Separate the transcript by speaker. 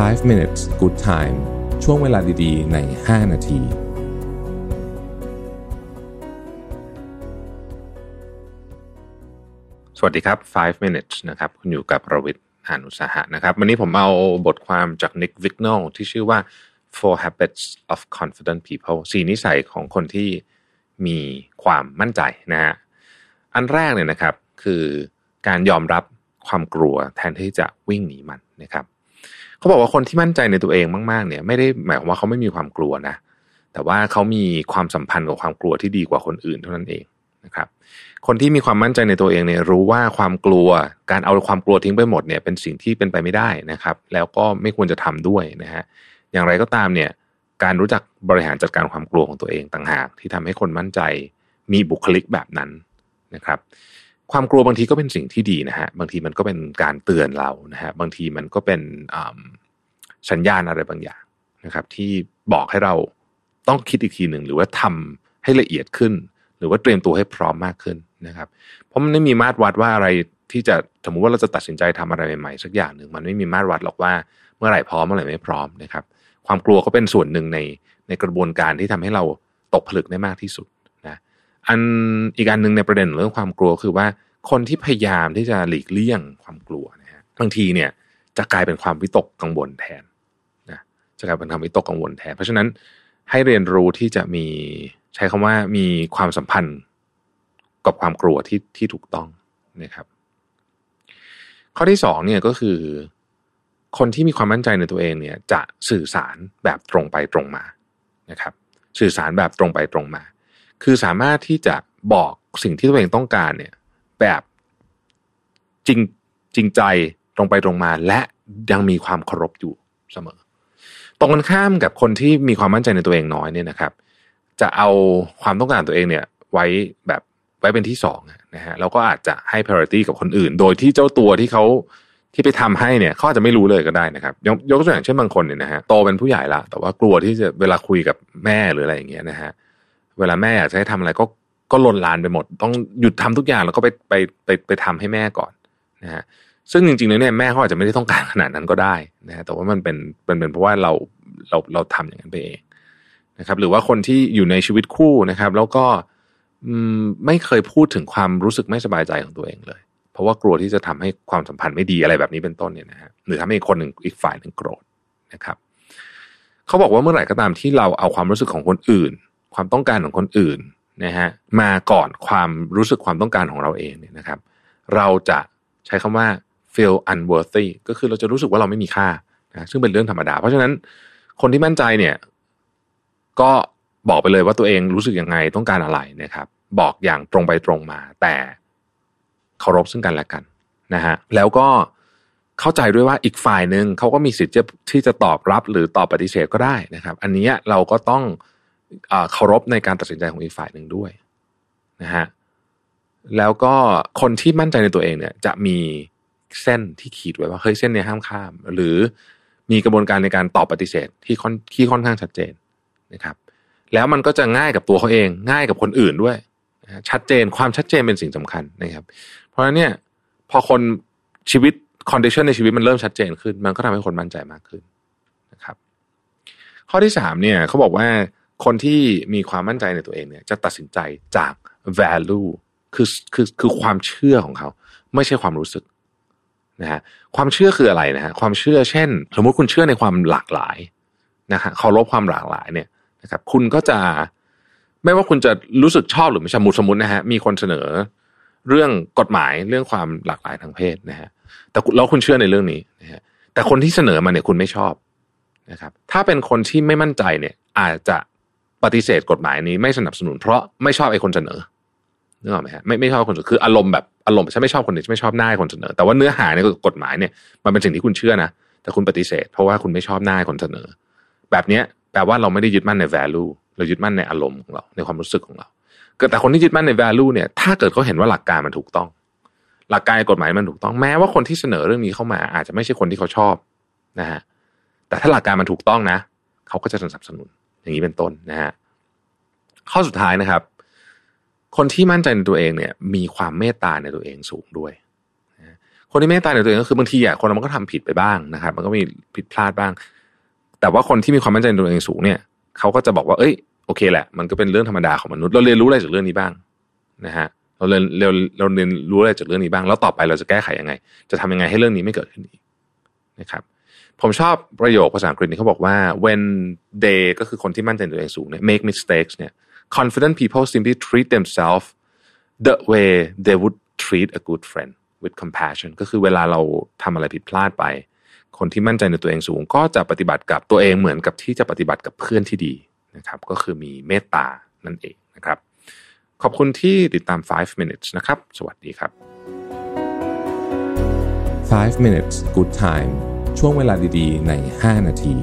Speaker 1: 5 minutes good time ช่วงเวลาดีๆ ใน 5 นาที
Speaker 2: สวัสดีครับ 5 minutes นะครับ คุณอยู่กับประวิทย์หานุสาหะนะครับ วันนี้ผมเอาบทความจาก Nick Vignall ที่ชื่อว่า Four Habits of Confident People สี่นิสัยของคนที่มีความมั่นใจนะฮะ อันแรกเนี่ยนะครับคือการยอมรับความกลัวแทนที่จะวิ่งหนีมันนะครับ เขาบอกว่าคนที่มั่นใจในตัวเองมากๆ เนี่ย ไม่ได้หมายความว่าเขาไม่มีความกลัวนะ แต่ว่าเขามีความสัมพันธ์กับความกลัวที่ดีกว่าคนอื่นเท่านั้นเองนะครับ คนที่มีความมั่นใจในตัวเองเนี่ยรู้ว่าความกลัว การเอาความกลัวทิ้งไปหมดเนี่ยเป็นสิ่งที่เป็นไปไม่ได้นะครับ แล้วก็ไม่ควรจะทำด้วยนะฮะ อย่างไรก็ตามเนี่ย การรู้จักบริหารจัดการความกลัวของตัวเองต่างหาก ที่ทำให้คนมั่นใจมีบุคลิกแบบนั้นนะครับ ความกลัวบางทีก็เป็นสิ่งที่ดีนะฮะบางทีมันก็เป็นการเตือนเรานะฮะบางทีมันก็เป็นสัญญาณอะไรบางอย่างนะครับ ที่บอกให้เราต้องคิดอีกทีหนึ่งหรือว่าทำให้ละเอียดขึ้น หรือว่าเตรียมตัวให้พร้อมมากขึ้นนะครับ เพราะมันไม่มีมาตรวัดว่าอะไรที่จะสมมติว่าเราจะตัดสินใจทำอะไรใหม่ๆสักอย่างหนึ่งมันไม่มีมาตรวัดหรอกว่าเมื่อไหร่พร้อมเมื่อไหร่ไม่พร้อมนะครับ ความกลัวก็เป็นส่วนหนึ่งในในกระบวนการที่ทำให้เราตกผลึกได้มากที่สุด อันอีกอันหนึ่งในประเด็นเรื่องความกลัวคือว่าคนที่พยายามที่จะหลีกเลี่ยงความกลัวนะฮะบางทีเนี่ยจะกลายเป็นความวิตกกังวลแทนนะจะกลายเป็นความวิตกกังวลแทน เพราะฉะนั้นให้เรียนรู้ที่จะมีใช้คำว่ามีความสัมพันธ์กับความกลัวที่ที่ถูกต้องนะครับ ข้อที่สองเนี่ยก็คือ คนที่มีความมั่นใจในตัวเองเนี่ย จะสื่อสารแบบตรงไปตรงมานะครับ สื่อสารแบบตรงไปตรงมา คือสามารถที่จะบอกสิ่งที่ตัวเองต้องการเนี่ย แบบจริงจริงใจตรงไปตรงมา และยังมีความเคารพอยู่เสมอ ตรงกันข้ามกับคนที่มีความมั่นใจในตัวเองน้อยเนี่ยนะครับ จะเอาความต้องการตัวเองเนี่ย ไว้แบบไว้เป็นที่สองนะฮะแล้วก็อาจจะให้ priority กับคนอื่น โดยที่เจ้าตัวที่เขาที่ไปทำให้เนี่ยเขาอาจจะไม่รู้เลยก็ได้นะครับยกยกตัวอย่างเช่นบางคนเนี่ยนะฮะโตเป็นผู้ใหญ่ละแต่ว่ากลัวที่จะเวลาคุยกับแม่หรืออะไรอย่างเงี้ยนะฮะ เวลาแม่อยากจะให้ทำอะไรก็ก็ลนลานไปหมด ต้องหยุดทำทุกอย่างแล้วก็ไปไปไปไปทำให้แม่ก่อนนะฮะซึ่งจริงๆแล้วเนี่ยแม่เขาอาจจะไม่ได้ต้องการขนาดนั้นก็ได้นะฮะแต่ว่ามันเป็นเป็นเป็นเพราะว่าเราเราเราทำอย่างนั้นไปเองนะครับ หรือว่าคนที่อยู่ในชีวิตคู่นะครับ แล้วก็ไม่เคยพูดถึงความรู้สึกไม่สบายใจของตัวเองเลย เพราะว่ากลัวที่จะทำให้ความสัมพันธ์ไม่ดีอะไรแบบนี้เป็นต้นเนี่ยนะฮะหรือทำให้คนหนึ่งอีกฝ่ายหนึ่งโกรธนะครับเขาบอกว่าเมื่อไหร่ก็ตามที่เราเอาความรู้สึกของคนอื่น ความต้องการของคนอื่นนะฮะมาก่อนความรู้สึกความต้องการของเราเองเนี่ยนะครับ เราจะใช้คำว่า feel unworthy ก็คือเราจะรู้สึกว่าเราไม่มีค่านะซึ่งเป็นเรื่องธรรมดา เพราะฉะนั้นคนที่มั่นใจเนี่ยก็บอกไปเลยว่าตัวเองรู้สึกยังไงต้องการอะไรนะครับ บอกอย่างตรงไปตรงมา แต่เคารพซึ่งกันและกันนะฮะแล้วก็เข้าใจด้วยว่าอีกฝ่ายหนึ่งเขาก็มีสิทธิ์ที่จะตอบรับหรือตอบปฏิเสธก็ได้นะครับ อันนี้เราก็ต้อง เคารพในการตัดสินใจของอีกฝ่ายหนึ่งด้วยนะฮะแล้วก็คนที่มั่นใจในตัวเองเนี่ย จะมีเส้นที่ขีดไว้ว่าเฮ้ยเส้นนี้ห้ามข้าม หรือมีกระบวนการในการตอบปฏิเสธที่ค่อนที่ค่อนข้างชัดเจนนะครับ แล้วมันก็จะง่ายกับตัวเขาเอง ง่ายกับคนอื่นด้วยชัดเจนความชัดเจนเป็นสิ่งสำคัญนะครับ เพราะฉะนั้นเนี่ยพอคนชีวิต condition ในชีวิตมันเริ่มชัดเจนขึ้น มันก็ทำให้คนมั่นใจมากขึ้นนะครับ ข้อที่สามเนี่ยเขาบอกว่า คนที่มีความมั่นใจในตัวเองเนี่ย จะตัดสินใจจาก value คือคือคือความเชื่อของเขา ไม่ใช่ความรู้สึกนะฮะความเชื่อคืออะไรนะฮะความเชื่อเช่น สมมุติคุณเชื่อในความหลากหลายนะฮะเคารพความหลากหลายเนี่ยนะครับ คุณก็จะไม่ว่าคุณจะรู้สึกชอบหรือไม่สมมติสมมตินะฮะมีคนเสนอ เรื่องกฎหมายเรื่องความหลากหลายทางเพศนะฮะแต่แล้วคุณเชื่อในเรื่องนี้นะฮะแต่คนที่เสนอมาเนี่ยคุณไม่ชอบนะครับ ถ้าเป็นคนที่ไม่มั่นใจเนี่ย อาจจะ ปฏิเสธกฎหมายนี้ไม่สนับสนุนเพราะไม่ชอบไอ้คนเสนอนึกออกไหมฮะไม่ไม่ชอบคนคืออารมณ์แบบอารมณ์ฉันไม่ชอบคนนี้ฉันไม่ชอบหน้าคนเสนอ แต่ว่าเนื้อหาในกฎหมายเนี่ยมันเป็นสิ่งที่คุณเชื่อนะแต่คุณปฏิเสธ เพราะว่าคุณไม่ชอบหน้าคนเสนอ แบบเนี้ยแปลว่าเราไม่ได้ยึดมั่นใน value เรายึดมั่นในอารมณ์ของเราในความรู้สึกของเราแต่คนที่ยึดมั่นใน value เนี่ยถ้าเกิดเขาเห็นว่าหลักการมันถูกต้อง หลักการกฎหมายมันถูกต้องแม้ว่าคนที่เสนอเรื่องนี้เข้ามา อาจจะไม่ใช่คนที่เขาชอบนะฮะแต่ถ้าหลักการมันถูกต้องนะเขาก็จะสนับสนุน อย่างนี้เป็นต้นนะฮะข้อสุดท้ายนะครับ คนที่มั่นใจในตัวเองเนี่ยมีความเมตตาในตัวเองสูงด้วยคนที่เมตตาในตัวเองก็คือบางทีอะคนมันก็ทำผิดไปบ้างนะครับ มันก็มีผิดพลาดบ้าง แต่ว่าคนที่มีความมั่นใจในตัวเองสูงเนี่ยเขาก็จะบอกว่าเอ้ยโอเคแหละ มันก็เป็นเรื่องธรรมดาของมนุษย์เราเรียนรู้อะไรจากเรื่องนี้บ้างนะฮะเราเรียนเราเราเรียนรู้อะไรจากเรื่องนี้บ้าง แล้วต่อไปเราจะแก้ไขยังไง จะทำยังไงให้เรื่องนี้ไม่เกิดขึ้นอีกนะครับ ผมชอบประโยคภาษาอังกฤษนี่เขาบอกว่า when they ก็คือคนที่มั่นใจในตัวเองสูงเนี่ย make mistakes เนี่ย confident people simply treat themselves the way they would treat a good friend with compassion ก็คือเวลาเราทำอะไรผิดพลาดไป คนที่มั่นใจในตัวเองสูง ก็จะปฏิบัติกับตัวเองเหมือนกับที่จะปฏิบัติกับเพื่อนที่ดีนะครับ ก็คือมีเมตตานั่นเองนะครับ ขอบคุณที่ติดตาม 5 minutes นะครับ สวัสดีครับ
Speaker 1: 5 minutes good time ช่วงเวลาดีๆ ใน 5 นาที